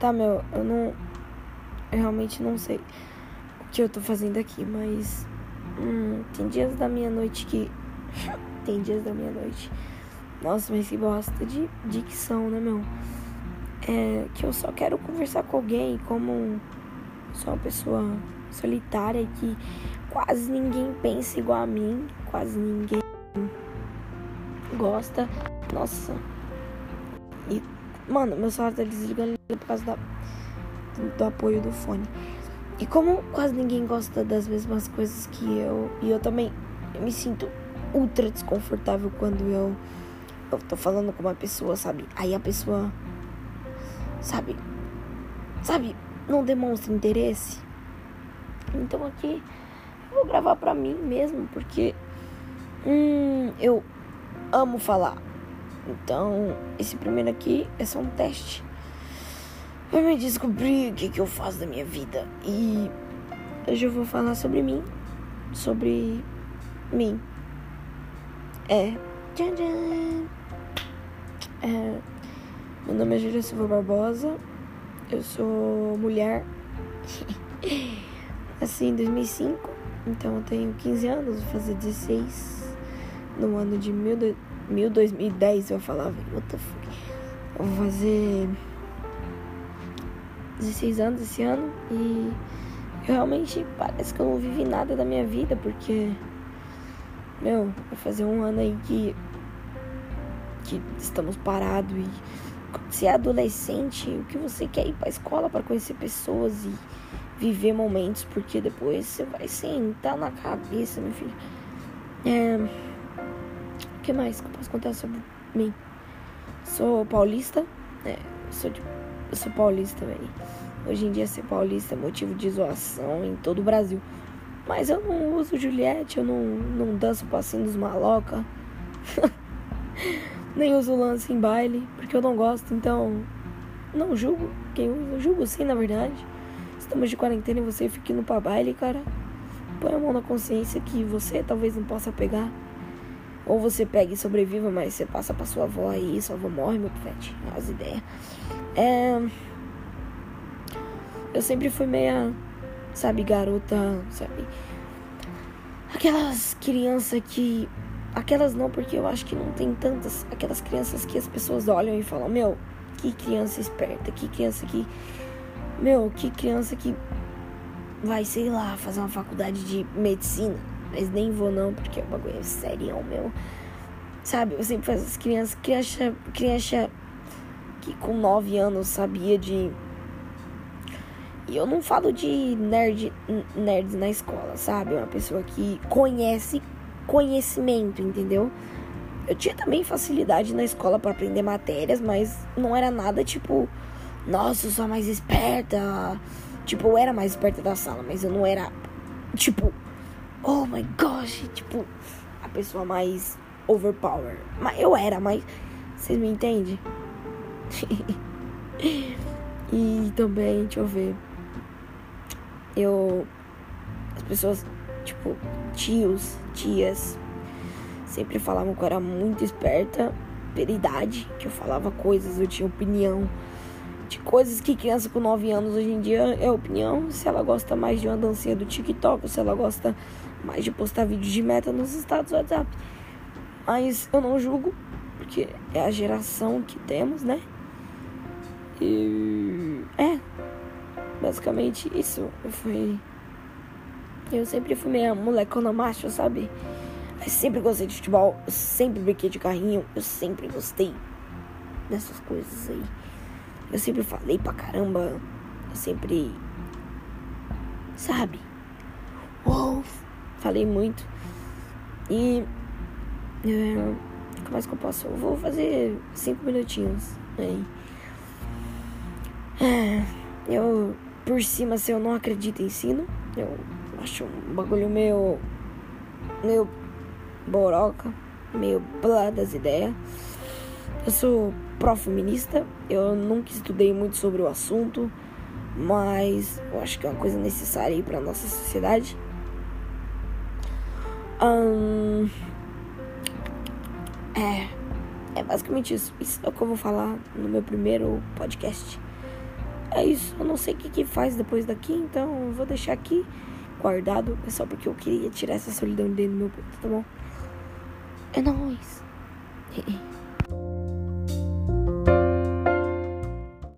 Tá, meu, eu não. Eu realmente não sei o que eu tô fazendo aqui, mas. Hum, tem dias da minha noite que. tem dias da minha noite. Nossa, mas que bosta de dicção, né, meu? É que eu só quero conversar com alguém como sou uma pessoa solitária que quase ninguém pensa igual a mim, quase ninguém gosta. Nossa. E, mano, meu celular tá desligando por causa da, do, apoio do fone. E como quase ninguém gosta das mesmas coisas que eu, e eu também me sinto ultra desconfortável quando eu, eu tô falando com uma pessoa, sabe? Aí a pessoa, sabe? Sabe? Não demonstra interesse. Então aqui eu vou gravar pra mim mesmo, porque hum, eu amo falar. Então, esse primeiro aqui é só um teste. Pra me descobrir o que, que eu faço da minha vida. E hoje eu vou falar sobre mim. Sobre mim. É. Tchan, tchan. é. Meu nome é Júlia Silva Barbosa. Eu sou mulher. assim, em 2005. Então eu tenho 15 anos, vou fazer 16 no ano de mil, do, mil 2010, eu falava, what the fuck? Eu vou fazer 16 anos esse ano e realmente parece que eu não vivi nada da minha vida, porque, meu, vai fazer um ano aí que, que estamos parados e se é adolescente, o que você quer ir pra escola para conhecer pessoas e viver momentos, porque depois você vai sentar na cabeça, meu filho. É, o que mais que eu posso contar sobre mim? Sou paulista, é, sou, de, sou paulista, velho. Hoje em dia ser paulista é motivo de zoação em todo o Brasil. Mas eu não uso Juliette, eu não, não danço passinho dos maloca. Nem uso lance em baile, porque eu não gosto, então não julgo quem usa. Julgo sim, na verdade. Estamos de quarentena e você fica indo pra baile, cara. Põe a mão na consciência que você talvez não possa pegar. Ou você pega e sobreviva, mas você passa pra sua avó aí, sua avó morre, meu pivete. As ideias. É... Eu sempre fui meia, sabe, garota, sabe? Aquelas crianças que. Aquelas não, porque eu acho que não tem tantas. Aquelas crianças que as pessoas olham e falam: Meu, que criança esperta, que criança que. Meu, que criança que vai, sei lá, fazer uma faculdade de medicina. Mas nem vou não, porque o bagulho é sério, meu. Sabe, eu sempre faço as crianças, criança, criança que com 9 anos sabia de. E eu não falo de nerd, nerds na escola, sabe? Uma pessoa que conhece conhecimento, entendeu? Eu tinha também facilidade na escola para aprender matérias, mas não era nada tipo, nossa, eu sou a mais esperta. Tipo, eu era mais esperta da sala, mas eu não era, tipo, oh my gosh, tipo, a pessoa mais overpower. Mas eu era, mas vocês me entendem? e também, deixa eu ver. Eu. As pessoas, tipo, tios, tias, sempre falavam que eu era muito esperta pela idade, que eu falava coisas, eu tinha opinião de coisas que criança com 9 anos hoje em dia é opinião. Se ela gosta mais de uma dancinha do TikTok, se ela gosta mais de postar vídeos de meta nos status do WhatsApp. Mas eu não julgo, porque é a geração que temos, né? E é basicamente isso. Eu fui. Eu sempre fui meio molecona macho, sabe? Eu sempre gostei de futebol, eu sempre brinquei de carrinho, eu sempre gostei dessas coisas aí. Eu sempre falei pra caramba, eu sempre. Sabe? Uou! Falei muito. E. É, como mais que eu posso? Eu vou fazer cinco minutinhos aí. É, eu, por cima, se eu não acredito em ensino, eu acho um bagulho meio. meio boroca, meio blá das ideias. Eu sou pró-feminista, eu nunca estudei muito sobre o assunto, mas eu acho que é uma coisa necessária aí pra nossa sociedade. Um, é, é basicamente isso. Isso é o que eu vou falar no meu primeiro podcast. é isso. Eu não sei o que, que faz depois daqui, então eu vou deixar aqui guardado. É só porque eu queria tirar essa solidão dentro do meu peito, tá bom? É nóis.